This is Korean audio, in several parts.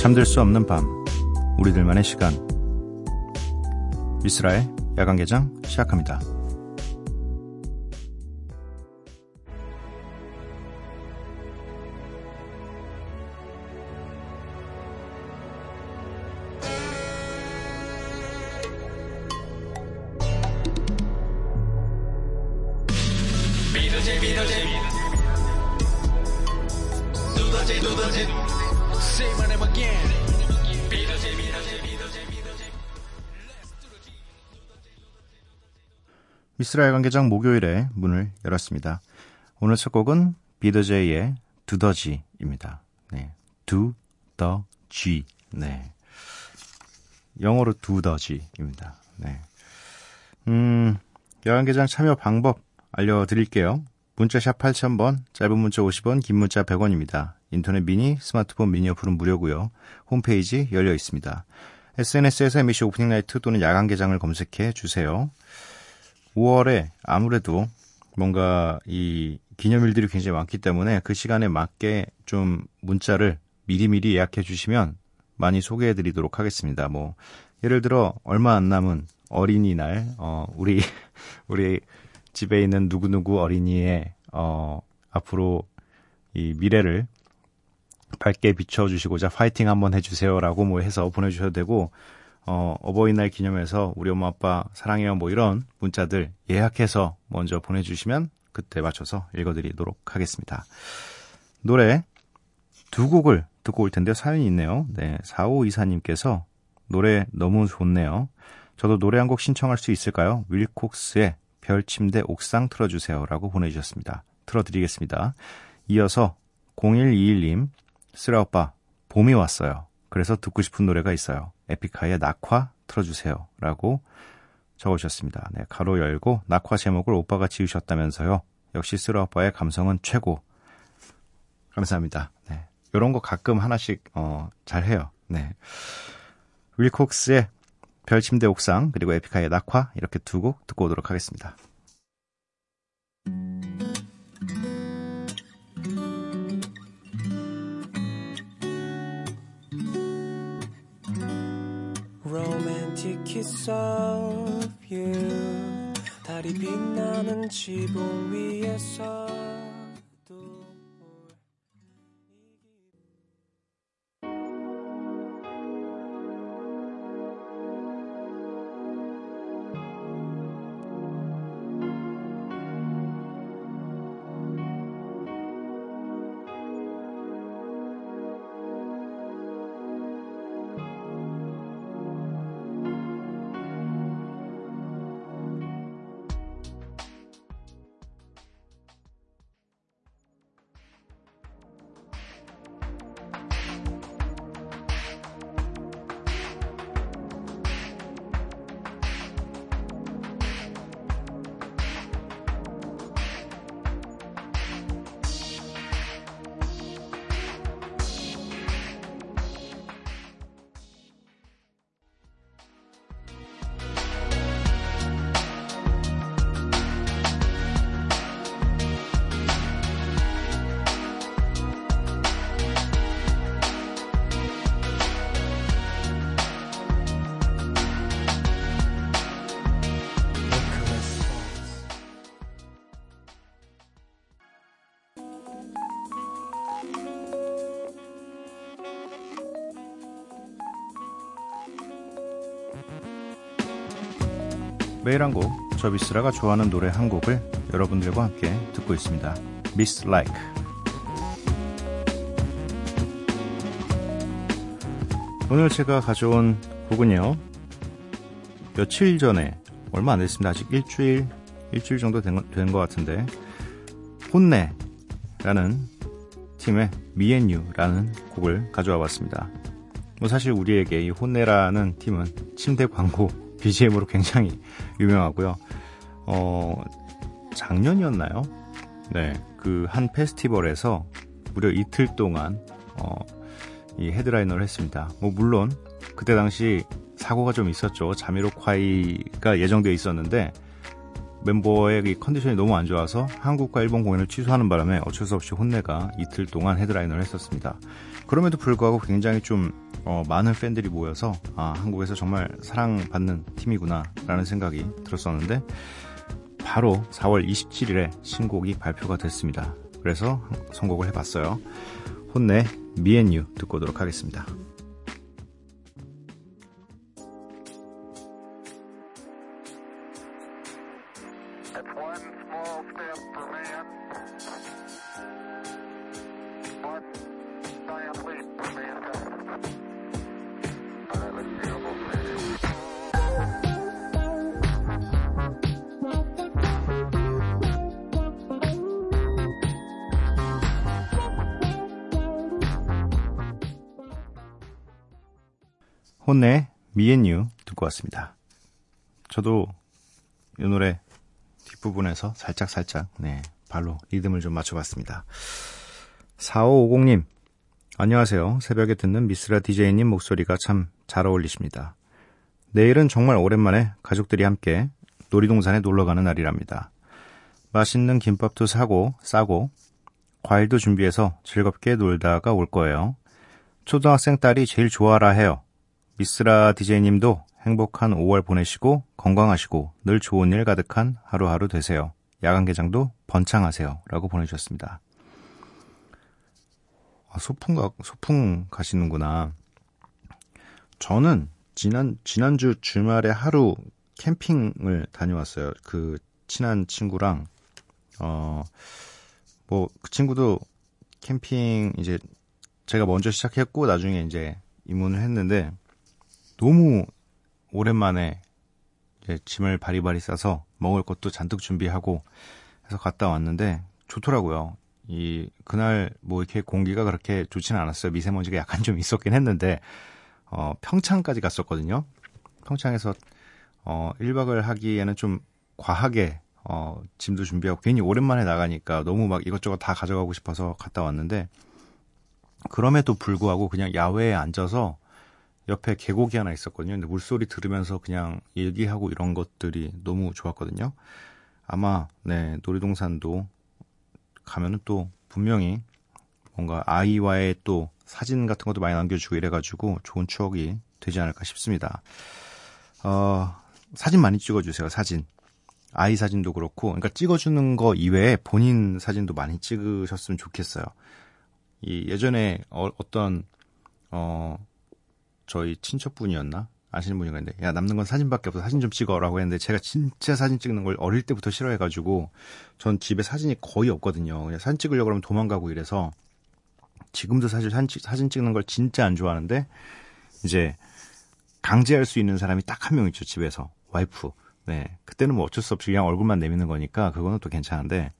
잠들 수 없는 밤 우리들만의 시간. 미스라의 야간 개장 시작합니다. 미스라엘 관계장 목요일에 문을 열었습니다. 오늘 첫 곡은 비더제이의 두더지입니다. 네. 두더지. 네. 영어로 두더지입니다. 네. 음, 여관계장 참여 방법 알려드릴게요. 문자샵 8000번, 짧은 문자 50원, 긴 문자 100원입니다. 인터넷 미니, 스마트폰 미니 어플은 무료고요. 홈페이지 열려 있습니다. SNS에서 MBC 오프닝 나이트 또는 야간 개장을 검색해 주세요. 5월에 아무래도 뭔가 이 기념일들이 굉장히 많기 때문에 그 시간에 맞게 좀 문자를 미리미리 예약해 주시면 많이 소개해 드리도록 하겠습니다. 뭐 예를 들어 얼마 안 남은 어린이날 어 우리 우리 집에 있는 누구누구 어린이의 어 앞으로 이 미래를 밝게 비춰 주시고자 파이팅 한번 해 주세요라고 뭐 해서 보내 주셔도 되고 어, 어버이날 기념해서 우리 엄마 아빠 사랑해요 뭐 이런 문자들 예약해서 먼저 보내주시면 그때 맞춰서 읽어드리도록 하겠습니다. 노래 두 곡을 듣고 올 텐데 사연이 있네요. 네, 4524님께서 노래 너무 좋네요. 저도 노래 한 곡 신청할 수 있을까요? 윌콕스의 별침대 옥상 틀어주세요 라고 보내주셨습니다. 틀어드리겠습니다. 이어서 0121님 쓰라 오빠 봄이 왔어요. 그래서 듣고 싶은 노래가 있어요. 에픽하이의 낙화 틀어주세요. 라고 적어주셨습니다. 네, 가로 열고 낙화 제목을 오빠가 지으셨다면서요. 역시 쓰라 오빠의 감성은 최고. 감사합니다. 네. 요런 거 가끔 하나씩, 어, 잘 해요. 네. 윌콕스의 별침대 옥상, 그리고 에픽하이의 낙화, 이렇게 두 곡 듣고 오도록 하겠습니다. Kiss of you. 달이 빛나는 지붕 위에서 매일 한 곡, 저 미스라가 좋아하는 노래 한 곡을 여러분들과 함께 듣고 있습니다. Miss Like. 오늘 제가 가져온 곡은요, 며칠 전에, 얼마 안 됐습니다. 아직 일주일, 일주일 정도 된 것 같은데, 혼내라는 팀의 미앤유라는 곡을 가져와 봤습니다. 뭐 사실 우리에게 이 혼내라는 팀은 침대 광고 BGM으로 굉장히 유명하고요. 어, 작년이었나요? 네, 그 한 페스티벌에서 무려 이틀 동안 어, 이 헤드라이너를 했습니다. 뭐 물론 그때 당시 사고가 좀 있었죠. 자미로콰이가 예정되어 있었는데 멤버의 이 컨디션이 너무 안 좋아서 한국과 일본 공연을 취소하는 바람에 어쩔 수 없이 혼내가 이틀 동안 헤드라이너를 했었습니다. 그럼에도 불구하고 굉장히 좀 어, 많은 팬들이 모여서 아, 한국에서 정말 사랑받는 팀이구나라는 생각이 들었었는데 바로 4월 27일에 신곡이 발표가 됐습니다. 그래서 선곡을 해봤어요. 혼내 미앤유 듣고 오도록 하겠습니다. 혼내 미앤유 듣고 왔습니다. 저도 이 노래 뒷부분에서 살짝살짝 네, 발로 리듬을 좀 맞춰봤습니다. 4550님 안녕하세요. 새벽에 듣는 미스라 DJ님 목소리가 참 잘 어울리십니다. 내일은 정말 오랜만에 가족들이 함께 놀이동산에 놀러가는 날이랍니다. 맛있는 김밥도 사고 싸고 과일도 준비해서 즐겁게 놀다가 올 거예요. 초등학생 딸이 제일 좋아라 해요. 미스라 디제이님도 행복한 5월 보내시고 건강하시고 늘 좋은 일 가득한 하루하루 되세요. 야간 개장도 번창하세요. 라고 보내주셨습니다. 아, 소풍 가, 소풍 가시는구나. 저는 지난, 지난주 주말에 하루 캠핑을 다녀왔어요. 그 친한 친구랑, 어, 뭐, 그 친구도 캠핑 이제 제가 먼저 시작했고 나중에 이제 입문을 했는데 너무 오랜만에 짐을 바리바리 싸서 먹을 것도 잔뜩 준비하고 해서 갔다 왔는데 좋더라고요. 이 그날 뭐 이렇게 공기가 그렇게 좋지는 않았어요. 미세먼지가 약간 좀 있었긴 했는데 어 평창까지 갔었거든요. 평창에서 어 1박을 하기에는 좀 과하게 어 짐도 준비하고 괜히 오랜만에 나가니까 너무 막 이것저것 다 가져가고 싶어서 갔다 왔는데 그럼에도 불구하고 그냥 야외에 앉아서 옆에 계곡이 하나 있었거든요. 근데 물소리 들으면서 그냥 얘기하고 이런 것들이 너무 좋았거든요. 아마 네 놀이동산도 가면은 또 분명히 뭔가 아이와의 또 사진 같은 것도 많이 남겨주고 이래가지고 좋은 추억이 되지 않을까 싶습니다. 어, 사진 많이 찍어주세요. 사진. 아이 사진도 그렇고, 그러니까 찍어주는 거 이외에 본인 사진도 많이 찍으셨으면 좋겠어요. 이 예전에 어, 어떤 어 저희 친척분이었나? 아시는 분이 있는데, 야, 남는 건 사진밖에 없어. 사진 좀 찍어라고 했는데, 제가 진짜 사진 찍는 걸 어릴 때부터 싫어해가지고, 전 집에 사진이 거의 없거든요. 그냥 사진 찍으려고 그러면 도망가고 이래서, 지금도 사실 사진 찍는 걸 진짜 안 좋아하는데, 이제, 강제할 수 있는 사람이 딱 한 명 있죠, 집에서. 와이프. 네. 그때는 뭐 어쩔 수 없이 그냥 얼굴만 내미는 거니까, 그거는 또 괜찮은데,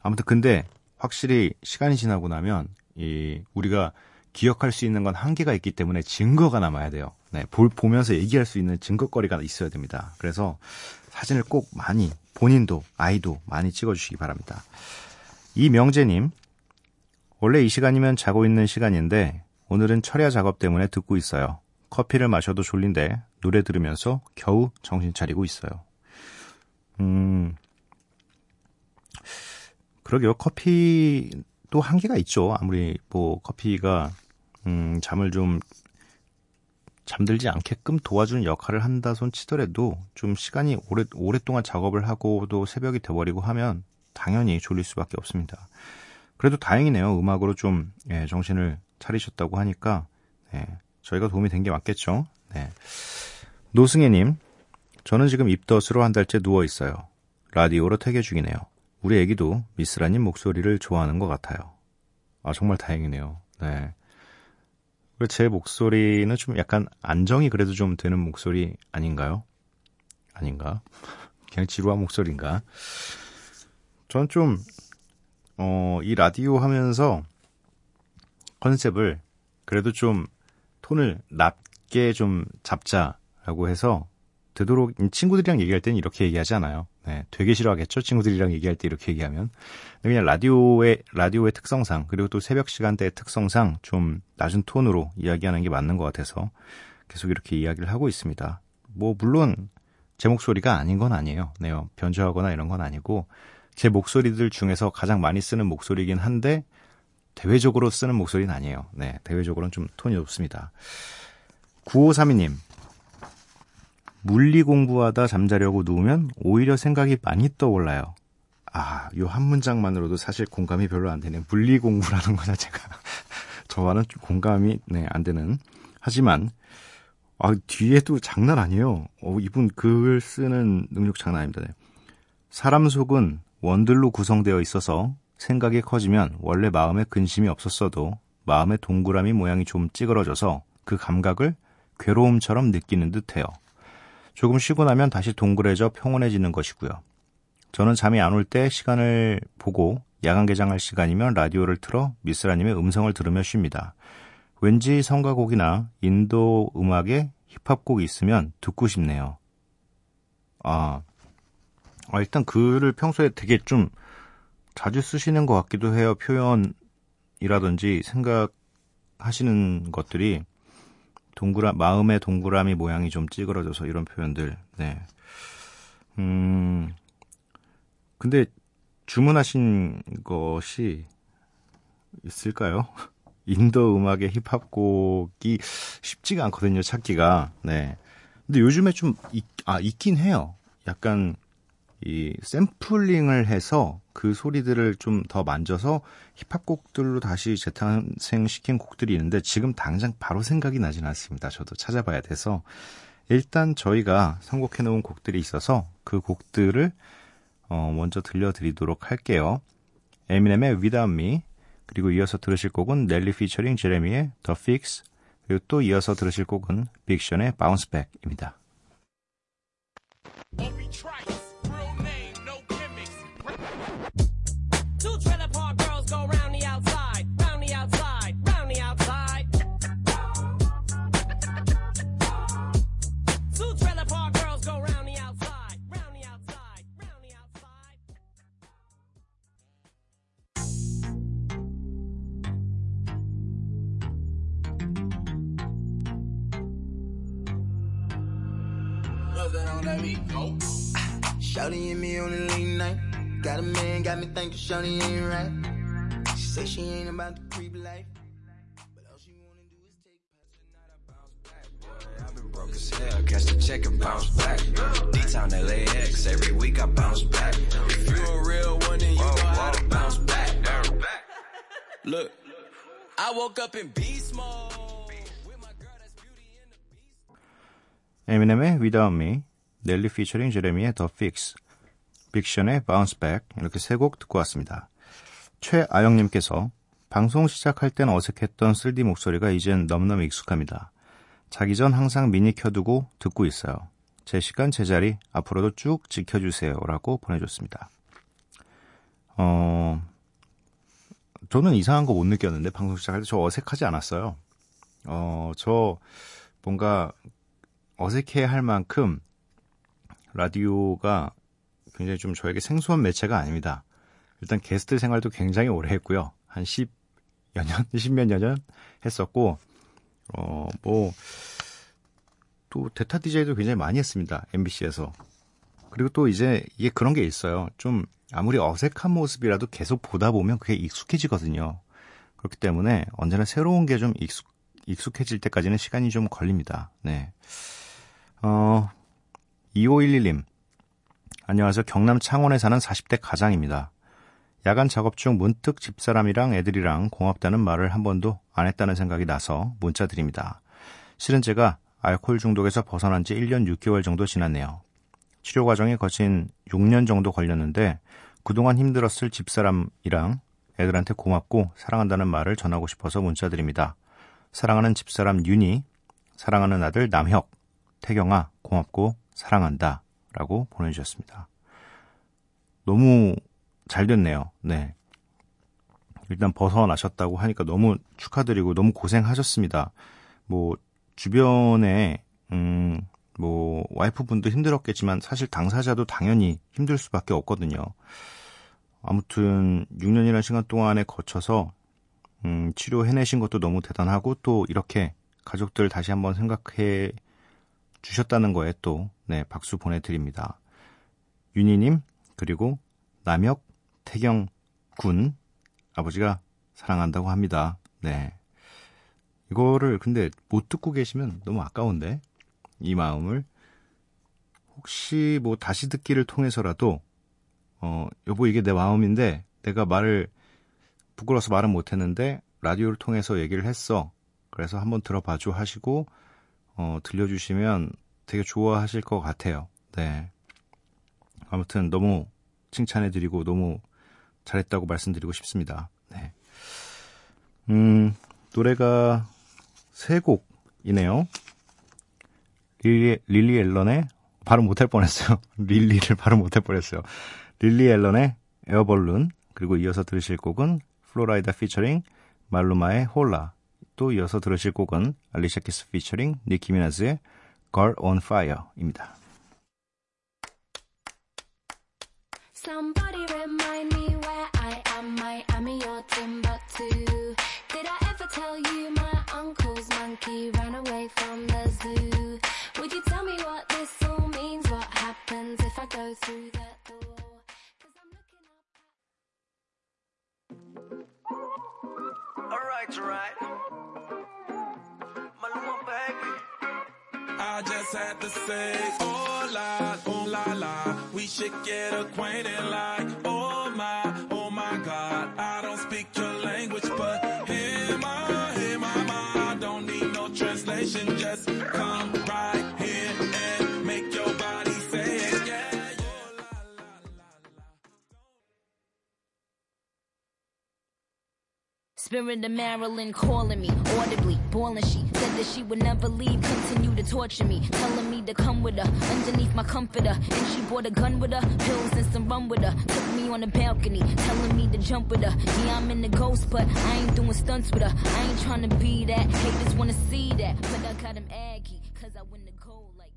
아무튼 근데, 확실히 시간이 지나고 나면, 이, 우리가 기억할 수 있는 건 한계가 있기 때문에 증거가 남아야 돼요. 네, 볼, 보면서 얘기할 수 있는 증거거리가 있어야 됩니다. 그래서 사진을 꼭 많이, 본인도, 아이도 많이 찍어주시기 바랍니다. 이 명재님, 원래 이 시간이면 자고 있는 시간인데, 오늘은 철야 작업 때문에 듣고 있어요. 커피를 마셔도 졸린데, 노래 들으면서 겨우 정신 차리고 있어요. 음, 그러게요. 커피도 한계가 있죠. 아무리 뭐 커피가 음, 잠을 좀 잠들지 않게끔 도와주는 역할을 한다 손 치더라도 좀 시간이 오래, 오랫동안 작업을 하고도 새벽이 돼버리고 하면 당연히 졸릴 수밖에 없습니다. 그래도 다행이네요. 음악으로 좀 예, 정신을 차리셨다고 하니까 예, 저희가 도움이 된 게 맞겠죠. 네. 노승혜님, 저는 지금 입덧으로 한 달째 누워 있어요. 라디오로 퇴계 중이네요. 우리 애기도 미스라님 목소리를 좋아하는 것 같아요. 아 정말 다행이네요. 네. 제 목소리는 좀 약간 안정이 그래도 좀 되는 목소리 아닌가요? 아닌가? 그냥 지루한 목소리인가? 전 좀, 어, 이 라디오 하면서 컨셉을 그래도 좀 톤을 낮게 좀 잡자라고 해서 되도록 친구들이랑 얘기할 때는 이렇게 얘기하지 않아요. 네, 되게 싫어하겠죠. 친구들이랑 얘기할 때 이렇게 얘기하면. 그냥 라디오의 라디오의 특성상 그리고 또 새벽 시간대의 특성상 좀 낮은 톤으로 이야기하는 게 맞는 것 같아서 계속 이렇게 이야기를 하고 있습니다. 뭐 물론 제 목소리가 아닌 건 아니에요. 네, 변조하거나 이런 건 아니고 제 목소리들 중에서 가장 많이 쓰는 목소리긴 한데 대외적으로 쓰는 목소리는 아니에요. 네, 대외적으로는 좀 톤이 높습니다. 9532님. 물리 공부하다 잠자려고 누우면 오히려 생각이 많이 떠올라요. 아, 요 한 문장만으로도 사실 공감이 별로 안 되네요. 물리 공부라는 거 자체가 저와는 좀 공감이 네, 안 되는. 하지만 아, 뒤에도 장난 아니에요. 어, 이분 글 쓰는 능력 장난 아닙니다. 네. 사람 속은 원들로 구성되어 있어서 생각이 커지면 원래 마음에 근심이 없었어도 마음의 동그라미 모양이 좀 찌그러져서 그 감각을 괴로움처럼 느끼는 듯해요. 조금 쉬고 나면 다시 동그래져 평온해지는 것이고요. 저는 잠이 안 올 때 시간을 보고 야간 개장할 시간이면 라디오를 틀어 미스라님의 음성을 들으며 쉽니다. 왠지 성가곡이나 인도 음악에 힙합곡이 있으면 듣고 싶네요. 아, 아, 일단 글을 평소에 되게 좀 자주 쓰시는 것 같기도 해요. 표현이라든지 생각하시는 것들이 동그라 마음의 동그라미 모양이 좀 찌그러져서 이런 표현들. 네. 음. 근데 주문하신 것이 있을까요? 인도 음악의 힙합곡이 쉽지가 않거든요, 찾기가. 네. 근데 요즘에 좀, 있, 아, 있긴 해요. 약간, 이 샘플링을 해서 그 소리들을 좀 더 만져서 힙합 곡들로 다시 재탄생시킨 곡들이 있는데 지금 당장 바로 생각이 나진 않습니다. 저도 찾아봐야 돼서 일단 저희가 선곡해 놓은 곡들이 있어서 그 곡들을 어 먼저 들려드리도록 할게요. 에미넴의 Without Me 그리고 이어서 들으실 곡은 넬리 피처링 제레미의 The Fix 그리고 또 이어서 들으실 곡은 빅션의 Bounce Back입니다. Shawty and me on a late night. Got a man, got me thinking Shawty ain't right. She say she ain't about to creep life. But all she wanna do is take I've been broke as hell, catch the check and bounce back. D-Town LAX, every week I bounce back. If you a real one, then you know how to bounce back. Look, I woke up in beast 에미넴의 Without Me, 넬리 피처링 제레미의 The Fix, 빅션의 Bounce Back 이렇게 세 곡 듣고 왔습니다. 최아영님께서 방송 시작할 땐 어색했던 쓸디 목소리가 이젠 너무너무 익숙합니다. 자기 전 항상 미니 켜두고 듣고 있어요. 제 시간 제 자리 앞으로도 쭉 지켜주세요 라고 보내줬습니다. 어, 저는 이상한 거 못 느꼈는데 방송 시작할 때 저 어색하지 않았어요. 어, 저 뭔가 어색해 할 만큼 라디오가 굉장히 좀 저에게 생소한 매체가 아닙니다. 일단 게스트 생활도 굉장히 오래 했고요. 한 10여 년, 10몇 년 했었고, 어, 뭐, 또 데타 DJ도 굉장히 많이 했습니다. MBC에서. 그리고 또 이제 이게 그런 게 있어요. 좀 아무리 어색한 모습이라도 계속 보다 보면 그게 익숙해지거든요. 그렇기 때문에 언제나 새로운 게 좀 익숙, 익숙해질 때까지는 시간이 좀 걸립니다. 네. 어, 2511님. 안녕하세요. 경남 창원에 사는 40대 가장입니다. 야간 작업 중 문득 집사람이랑 애들이랑 고맙다는 말을 한 번도 안 했다는 생각이 나서 문자 드립니다. 실은 제가 알코올 중독에서 벗어난 지 1년 6개월 정도 지났네요. 치료 과정이 거친 6년 정도 걸렸는데 그동안 힘들었을 집사람이랑 애들한테 고맙고 사랑한다는 말을 전하고 싶어서 문자 드립니다. 사랑하는 집사람 윤희, 사랑하는 아들 남혁, 태경아, 고맙고 사랑한다. 라고 보내주셨습니다. 너무 잘 됐네요. 네. 일단 벗어나셨다고 하니까 너무 축하드리고 너무 고생하셨습니다. 뭐, 주변에, 음, 뭐, 와이프분도 힘들었겠지만 사실 당사자도 당연히 힘들 수밖에 없거든요. 아무튼 6년이라는 시간 동안에 거쳐서 음, 치료 해내신 것도 너무 대단하고 또 이렇게 가족들 다시 한번 생각해 주셨다는 거에 또, 네, 박수 보내드립니다. 윤희님, 그리고 남혁 태경 군, 아버지가 사랑한다고 합니다. 네. 이거를 근데 못 듣고 계시면 너무 아까운데, 이 마음을. 혹시 뭐 다시 듣기를 통해서라도, 어, 여보 이게 내 마음인데, 내가 말을, 부끄러워서 말은 못했는데, 라디오를 통해서 얘기를 했어. 그래서 한번 들어봐줘 하시고, 어, 들려주시면 되게 좋아하실 것 같아요. 네. 아무튼 너무 칭찬해드리고 너무 잘했다고 말씀드리고 싶습니다. 네. 음, 노래가 세 곡이네요. 릴리, 릴리 앨런의, 발음 못할 뻔했어요. 릴리를 발음 못할 뻔했어요. 릴리 앨런의 Air Balloon, 그리고 이어서 들으실 곡은 플로라이다 피처링 말루마의 Hola, 또 이어서 들으실 곡은 알리샤 키스 피처링 니키 미나즈의 Girl on Fire입니다. Somebody Spirit of Maryland calling me audibly, boiling she said that she would never leave, continue to torture me, telling me to come with her underneath my comforter. And she brought a gun with her, pills and some rum with her. Took me on the balcony, telling me to jump with her. Yeah, I'm in the ghost, but I ain't doing stunts with her. I ain't trying to be that. Haters wanna see that, but I got him aggy, cause I win the gold like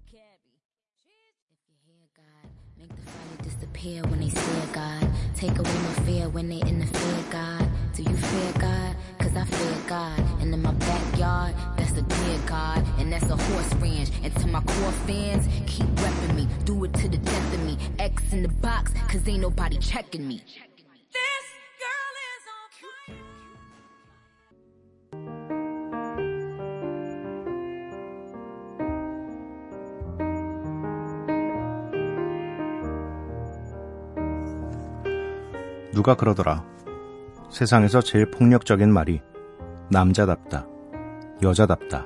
God, make the fire disappear when they stare God. Take away my fear when they interfere, God. Do you fear God? Cause I fear God. And in my backyard, that's a dear God. And that's a horse ranch. And to my core fans, keep repping me. Do it to the death of me. X in the box, cause ain't nobody checking me. 누가 그러더라. 세상에서 제일 폭력적인 말이 남자답다, 여자답다,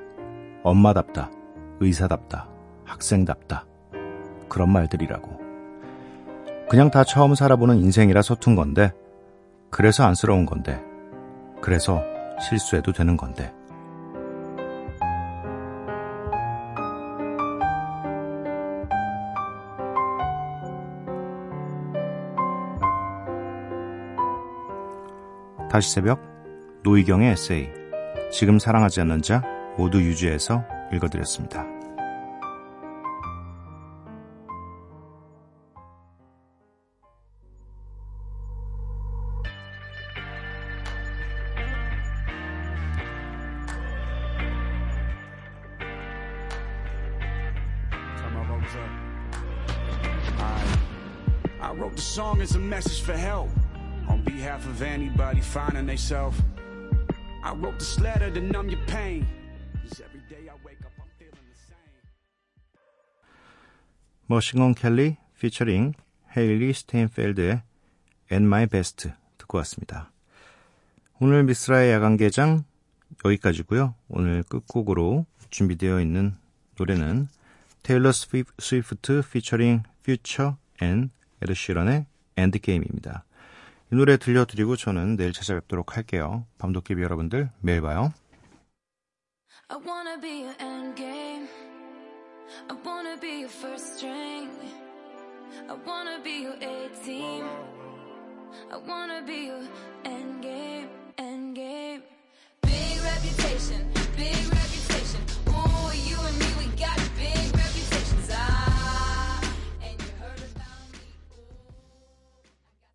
엄마답다, 의사답다, 학생답다. 그런 말들이라고. 그냥 다 처음 살아보는 인생이라 서툰 건데, 그래서 안쓰러운 건데, 그래서 실수해도 되는 건데. 다시 새벽 노희경의 에세이 지금 사랑하지 않는 자 모두 유지해서 읽어드렸습니다. I wrote the song as a message for help. On behalf of anybody finding themselves. I wrote this letter to numb your pain. Every day I wake up, I'm feeling the same. 머싱건 켈리 피처링 헤일리 스테인펠드의 And My Best 듣고 왔습니다. 오늘 미스라의 야간 개장 여기까지고요. 오늘 끝곡으로 준비되어 있는 노래는 테일러 스위프트 피처링 퓨처 and 에드 시런의 End Game입니다. 이 노래 들려드리고 저는 내일 찾아뵙도록 할게요. 밤도깨비 여러분들 매일 봐요. I wanna be your endgame. I wanna be your first string. I wanna be your A team. I wanna be your endgame, endgame. Big reputation, big reputation.